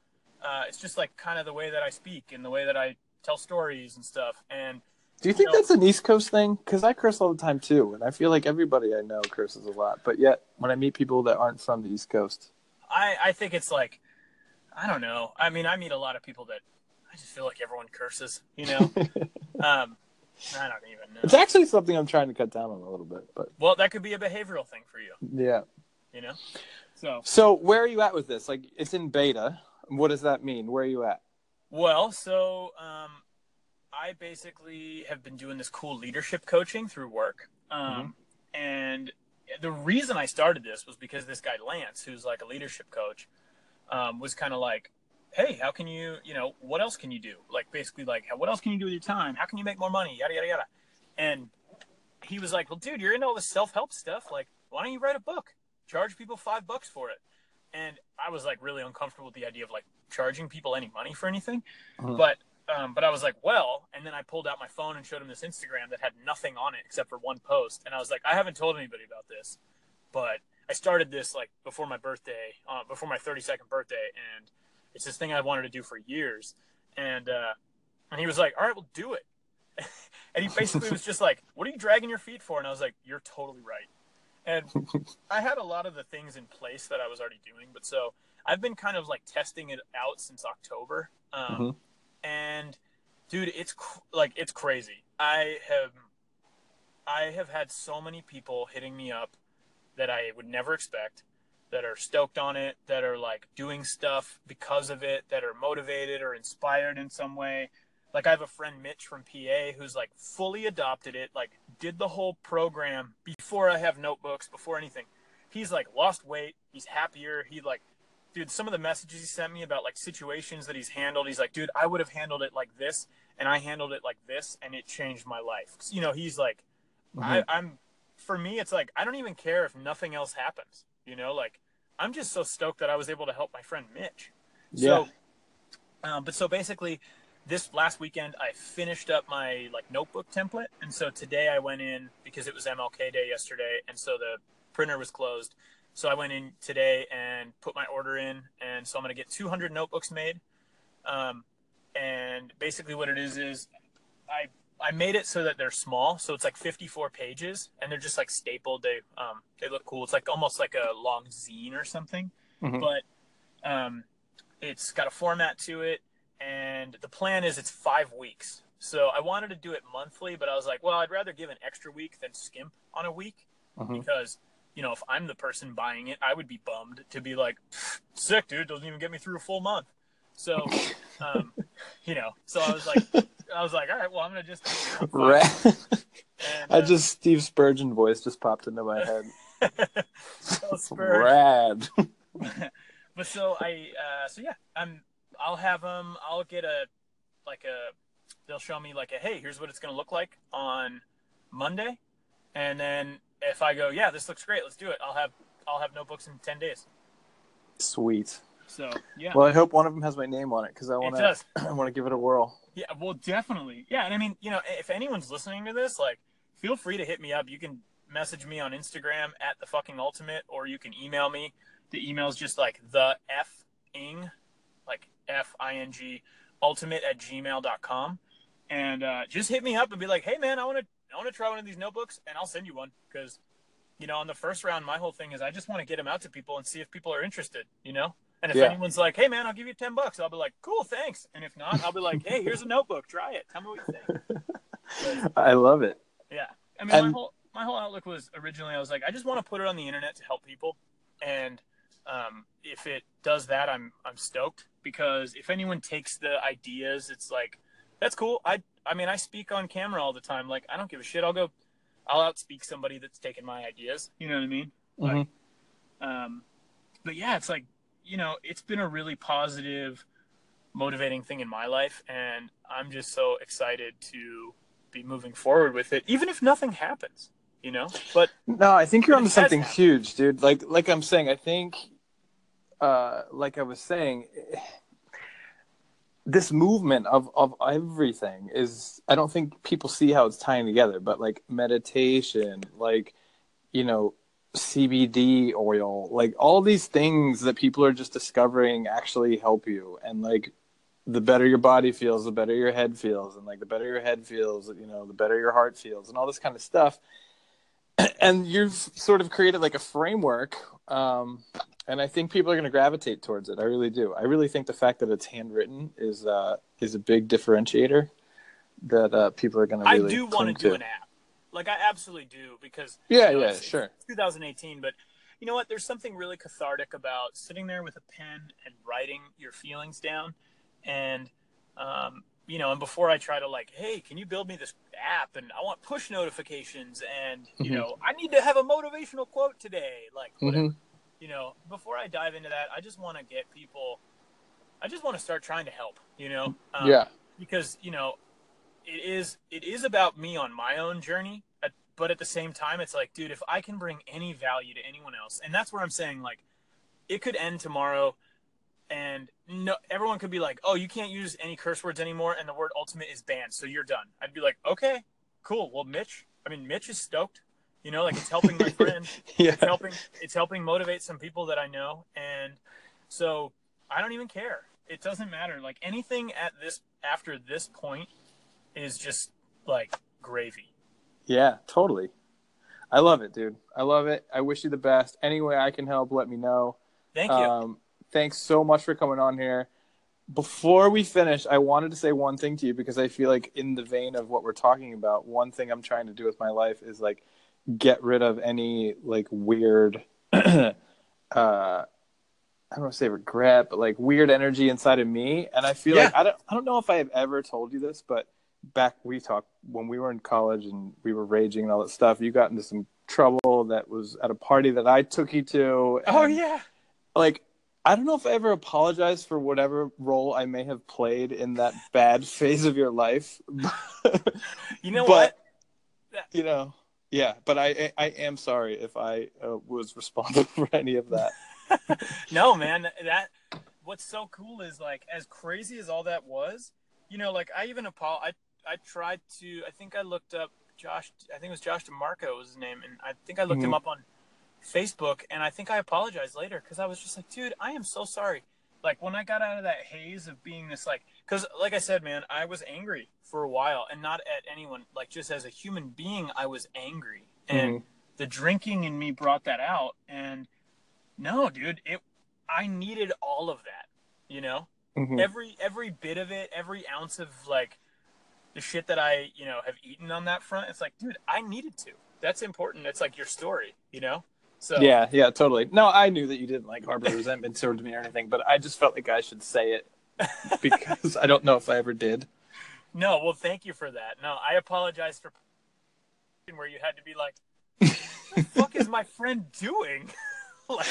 uh, it's just like kind of the way that I speak and the way that I tell stories and stuff. And do you think you know, that's an East Coast thing? Because I curse all the time too, and I feel like everybody I know curses a lot. But yet, when I meet people that aren't from the East Coast, I I think it's like I don't know. I mean, I meet a lot of people that I just feel like everyone curses. You know. um, I don't even know. It's actually something I'm trying to cut down on a little bit, but well, that could be a behavioral thing for you. Yeah. You know. So. So where are you at with this? Like, it's in beta. What does that mean? Where are you at? Well, so um, I basically have been doing this cool leadership coaching through work, um, mm-hmm. and the reason I started this was because this guy Lance, who's like a leadership coach, um, was kind of like, hey, how can you, you know, what else can you do? Like basically like, what else can you do with your time? How can you make more money? Yada, yada, yada. And he was like, well, dude, you're into all this self-help stuff. Like, why don't you write a book? Charge people five bucks for it. And I was like really uncomfortable with the idea of like charging people any money for anything. Uh-huh. But, um, but I was like, well, and then I pulled out my phone and showed him this Instagram that had nothing on it except for one post. And I was like, I haven't told anybody about this, but I started this like before my birthday, uh, before my 32nd birthday. And, it's this thing I wanted to do for years. And uh, and he was like, all right, we'll do it. and he basically was just like, what are you dragging your feet for? And I was like, you're totally right. And I had a lot of the things in place that I was already doing, but so I've been kind of like testing it out since October. Um, mm-hmm. And dude, it's cr- like it's crazy. I have I have had so many people hitting me up that I would never expect that are stoked on it, that are like doing stuff because of it, that are motivated or inspired in some way. Like I have a friend Mitch from PA who's like fully adopted it, like did the whole program before I have notebooks, before anything. He's like lost weight, he's happier, he like dude, some of the messages he sent me about like situations that he's handled, he's like, dude, I would have handled it like this and I handled it like this and it changed my life. You know, he's like mm-hmm. I, I'm for me it's like I don't even care if nothing else happens. You know, like I'm just so stoked that I was able to help my friend Mitch. Yeah. So, um, but so basically, this last weekend I finished up my like notebook template, and so today I went in because it was MLK Day yesterday, and so the printer was closed. So I went in today and put my order in, and so I'm going to get 200 notebooks made. Um, and basically, what it is is I I made it so that they're small, so it's like 54 pages, and they're just like stapled. They um they look cool. It's like almost like a long zine or something, mm-hmm. but um, it's got a format to it, and the plan is it's five weeks. So I wanted to do it monthly, but I was like, well, I'd rather give an extra week than skimp on a week mm-hmm. because you know if I'm the person buying it, I would be bummed to be like, sick, dude, doesn't even get me through a full month. So, um, you know, so I was like, I was like, all right, well, I'm gonna just. And, uh, I just Steve Spurgeon voice just popped into my head. Rad. but so I, uh, so yeah, I'm. I'll have them. I'll get a, like a. They'll show me like a hey, here's what it's gonna look like on Monday, and then if I go, yeah, this looks great, let's do it. I'll have I'll have notebooks in ten days. Sweet. So yeah. Well, I hope one of them has my name on it because I want to. I want to give it a whirl. Yeah, well, definitely. Yeah, and I mean, you know, if anyone's listening to this, like, feel free to hit me up. You can message me on Instagram at the fucking ultimate, or you can email me. The email's just like the f ing, like f i n g, ultimate at gmail.com. and uh, just hit me up and be like, hey man, I want to I want to try one of these notebooks, and I'll send you one because, you know, on the first round, my whole thing is I just want to get them out to people and see if people are interested. You know. And if yeah. anyone's like, "Hey, man, I'll give you ten bucks," I'll be like, "Cool, thanks." And if not, I'll be like, "Hey, here's a notebook. Try it. Tell me what you think." I love it. Yeah, I mean, and... my whole my whole outlook was originally I was like, I just want to put it on the internet to help people, and um, if it does that, I'm I'm stoked because if anyone takes the ideas, it's like that's cool. I I mean, I speak on camera all the time. Like, I don't give a shit. I'll go, I'll outspeak somebody that's taken my ideas. You know what I mean? Mm-hmm. Like, um, but yeah, it's like you know, it's been a really positive, motivating thing in my life, and I'm just so excited to be moving forward with it, even if nothing happens. You know, but no, I think you're onto something happened. huge, dude. Like, like I'm saying, I think, uh, like I was saying, this movement of of everything is. I don't think people see how it's tying together, but like meditation, like you know CBD oil, like all these things that people are just discovering actually help you. And like the better your body feels, the better your head feels. And like the better your head feels, you know, the better your heart feels and all this kind of stuff. And you've sort of created like a framework. Um, and I think people are going to gravitate towards it. I really do. I really think the fact that it's handwritten is uh, is a big differentiator that uh, people are going to. Really I do want to do an app. Like I absolutely do because yeah, you know, yeah, it's, sure. It's 2018, but you know what? There's something really cathartic about sitting there with a pen and writing your feelings down, and um, you know, and before I try to like, hey, can you build me this app? And I want push notifications, and you mm-hmm. know, I need to have a motivational quote today, like whatever. Mm-hmm. You know, before I dive into that, I just want to get people. I just want to start trying to help. You know, um, yeah, because you know, it is it is about me on my own journey but at the same time it's like dude if i can bring any value to anyone else and that's where i'm saying like it could end tomorrow and no everyone could be like oh you can't use any curse words anymore and the word ultimate is banned so you're done i'd be like okay cool well mitch i mean mitch is stoked you know like it's helping my friend yeah. it's helping it's helping motivate some people that i know and so i don't even care it doesn't matter like anything at this after this point is just like gravy yeah, totally. I love it, dude. I love it. I wish you the best. Any way I can help, let me know. Thank you. Um, thanks so much for coming on here. before we finish, I wanted to say one thing to you because I feel like in the vein of what we're talking about, one thing I'm trying to do with my life is like get rid of any like weird uh I don't want to say regret, but like weird energy inside of me. And I feel Yeah. like I don't I don't know if I have ever told you this, but back we talked when we were in college and we were raging and all that stuff, you got into some trouble that was at a party that I took you to. Oh yeah. Like I don't know if I ever apologized for whatever role I may have played in that bad phase of your life. You know But- what? you know, yeah, but I I am sorry if I uh, was responsible for any of that. no man that what's so cool is like as crazy as all that was you know like i even apo- i i tried to i think i looked up josh i think it was josh demarco was his name and i think i looked him Mhm. up on facebook and i think i apologized later because i was just like dude i am so sorry. Like when i got out of that haze of being this like because like i said man i was angry for a while and not at anyone like just as a human being i was angry. And Mhm. the drinking in me brought that out and no dude it i needed all of that you know? Mhm. every every bit of it every ounce of like the shit that i you know have eaten on that front it's like dude i needed to. That's important. It's like your story you know so Yeah, yeah, totally. No, I knew that you didn't like harbor resentment towards me or anything, but I just felt like I should say it because I don't know if I ever did. no well thank you for that no i apologize for where you had to be like "What the fuck is my friend doing like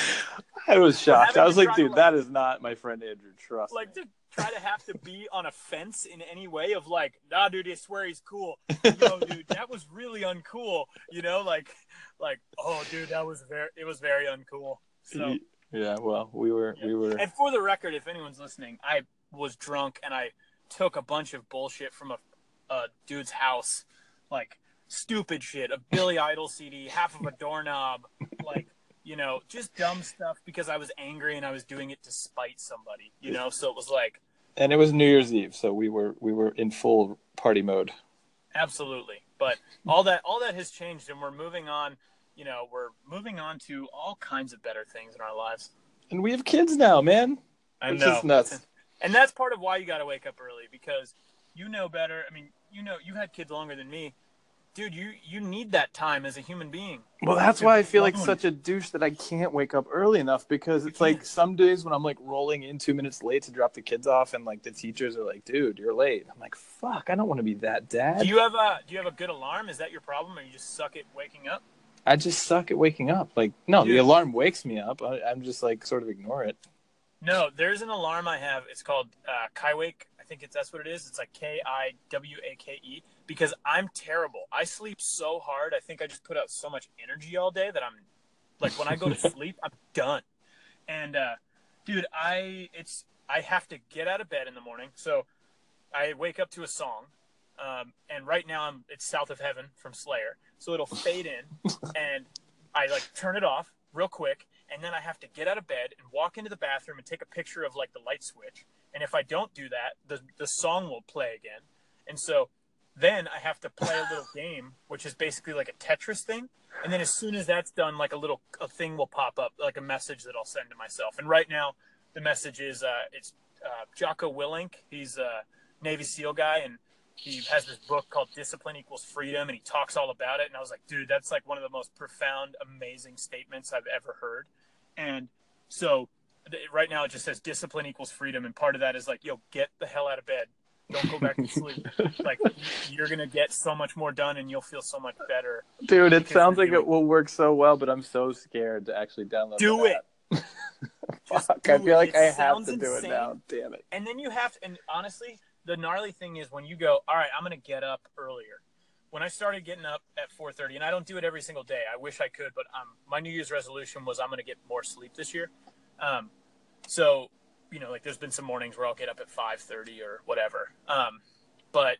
I was shocked. I was like, dude, like- that is not my friend Andrew. Trust like me. Try to have to be on a fence in any way of like, nah, dude, I swear he's cool. Yo, dude, that was really uncool. You know, like, like, oh, dude, that was very, it was very uncool. So, yeah, well, we were, we were. and for the record, if anyone's listening, I was drunk and I took a bunch of bullshit from a, a dude's house, like stupid shit, a Billy Idol CD, half of a doorknob, like. You know, just dumb stuff because I was angry and I was doing it to spite somebody. You know, so it was like, And it was New Year's Eve, so we were, we were in full party mode. absolutely but all that all that has changed and we're moving on you know we're moving on to all kinds of better things in our lives And we have kids now, man. i know is nuts. and that's part of why you got to wake up early because you know better i mean you know you had kids longer than me dude you you need that time as a human being Well, that's why I feel like such a douche that I can't wake up early enough because it's like some days when I'm like rolling in two minutes late to drop the kids off, and like the teachers are like, "Dude, you're late." I'm like, "Fuck, I don't want to be that dad." do you have a do you have a good alarm is that your problem or you just suck at waking up I just suck at waking up. Like, no, the alarm wakes me up. I, I'm just like sort of ignore it. No, there's an alarm I have. It's called uh, Kiwake. I think it's that's what it is. It's like K I W A K E because I'm terrible. I sleep so hard. I think I just put out so much energy all day that I'm like when I go to sleep, I'm done. And uh, dude, I it's I have to get out of bed in the morning. So I wake up to a song. Um, and right now I'm it's South of Heaven from Slayer. So it'll fade in and I like turn it off real quick and then I have to get out of bed and walk into the bathroom and take a picture of like the light switch. And if I don't do that, the the song will play again. And so then I have to play a little game, which is basically like a Tetris thing. And then as soon as that's done, like a little a thing will pop up, like a message that I'll send to myself. And right now, the message is uh, it's uh, Jocko Willink. He's a Navy SEAL guy, and he has this book called Discipline Equals Freedom, and he talks all about it. And I was like, dude, that's like one of the most profound, amazing statements I've ever heard. And so right now it just says discipline equals freedom, and part of that is like, yo, get the hell out of bed. Don't go back to sleep. like you're gonna get so much more done, and you'll feel so much better. Dude, it sounds like doing- it will work so well, but I'm so scared to actually download. It. Do it. Fuck, I feel it. like It I have to do insane. it now. Damn it. And then you have to, and honestly, the gnarly thing is when you go, all right, I'm gonna get up earlier. When I started getting up at 4:30, and I don't do it every single day. I wish I could, but um, my New Year's resolution was I'm gonna get more sleep this year. Um, so you know, like there's been some mornings where I'll get up at 5:30 or whatever. Um, but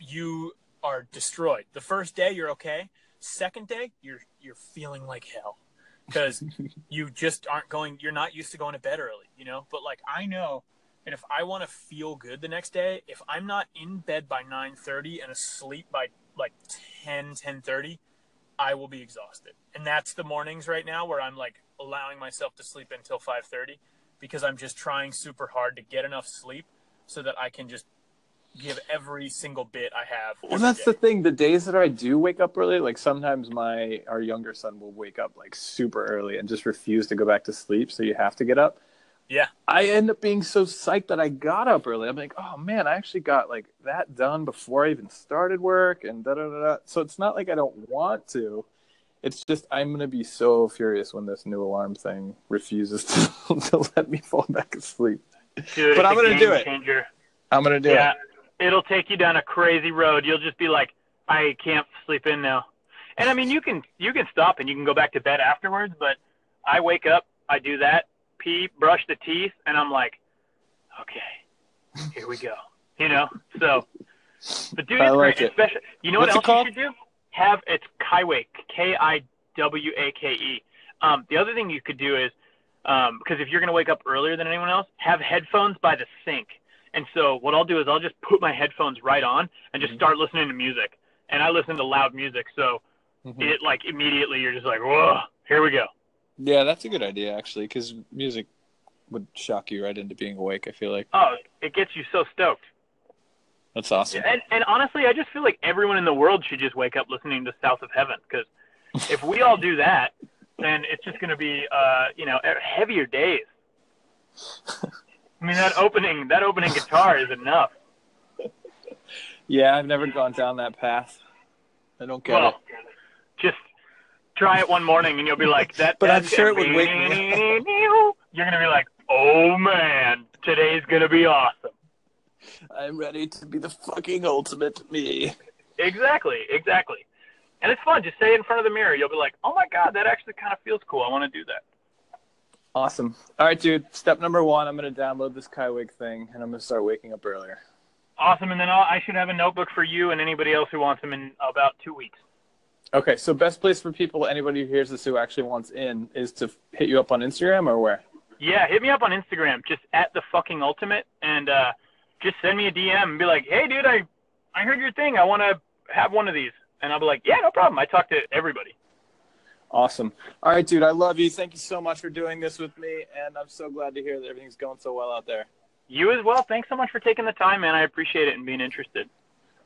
you are destroyed. The first day you're okay. Second day you're you're feeling like hell because you just aren't going. You're not used to going to bed early, you know. But like I know and if I want to feel good the next day, if I'm not in bed by 9:30 and asleep by like 10 10:30, I will be exhausted. And that's the mornings right now where I'm like allowing myself to sleep until 5:30 because I'm just trying super hard to get enough sleep so that I can just give every single bit I have. Well, that's the thing. The days that I do wake up early, like sometimes my our younger son will wake up like super early and just refuse to go back to sleep, so you have to get up. Yeah. I end up being so psyched that I got up early. I'm like, oh man, I actually got like that done before I even started work and da da da. da. So it's not like I don't want to. It's just I'm gonna be so furious when this new alarm thing refuses to, to let me fall back asleep. Dude, But I'm gonna do game it. I'm gonna do yeah, it. it'll take you down a crazy road. You'll just be like, I can't sleep in now. And I mean, you can you can stop and you can go back to bed afterwards. But I wake up, I do that, pee, brush the teeth, and I'm like, okay, here we go. You know. So, but dude, I it's like great. it. Especially, you know What's what else you should do? Have it's Kiwake, K I W A K E. Um, the other thing you could do is um, because if you're going to wake up earlier than anyone else, have headphones by the sink. And so what I'll do is I'll just put my headphones right on and just Mhm. start listening to music. And I listen to loud music, so Mhm. it like immediately you're just like, whoa, here we go. Yeah, that's a good idea actually, because music would shock you right into being awake. I feel like Oh, it gets you so stoked. That's awesome. And, and honestly, I just feel like everyone in the world should just wake up listening to South of Heaven because if we all do that, then it's just going to be, uh, you know, heavier days. I mean, that opening, that opening guitar is enough. Yeah, I've never gone down that path. I don't get well, it. just try it one morning and you'll be like, that. But I'm sure it would wake me You're gonna be like, oh man, today's gonna be awesome. I'm ready to be the fucking ultimate me. Exactly, exactly. And it's fun. Just say it in front of the mirror. You'll be like, oh my god, that actually kind of feels cool. I want to do that. Awesome. All right, dude. Step number one: I'm gonna download this Kiwake thing, and I'm gonna start waking up earlier. Awesome. And then I'll, I should have a notebook for you and anybody else who wants them in about two weeks. Okay, so best place for people, anybody who hears this who actually wants in, is to hit you up on Instagram or where? Yeah, hit me up on Instagram, just at the fucking ultimate, and uh, just send me a DM and be like, hey, dude, I, I heard your thing. I want to have one of these. And I'll be like, yeah, no problem. I talk to everybody. Awesome. All right, dude. I love you. Thank you so much for doing this with me, and I'm so glad to hear that everything's going so well out there. You as well. Thanks so much for taking the time, man. I appreciate it and being interested.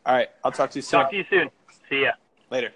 All right, I'll talk to you soon. Talk to you soon. See ya. Later.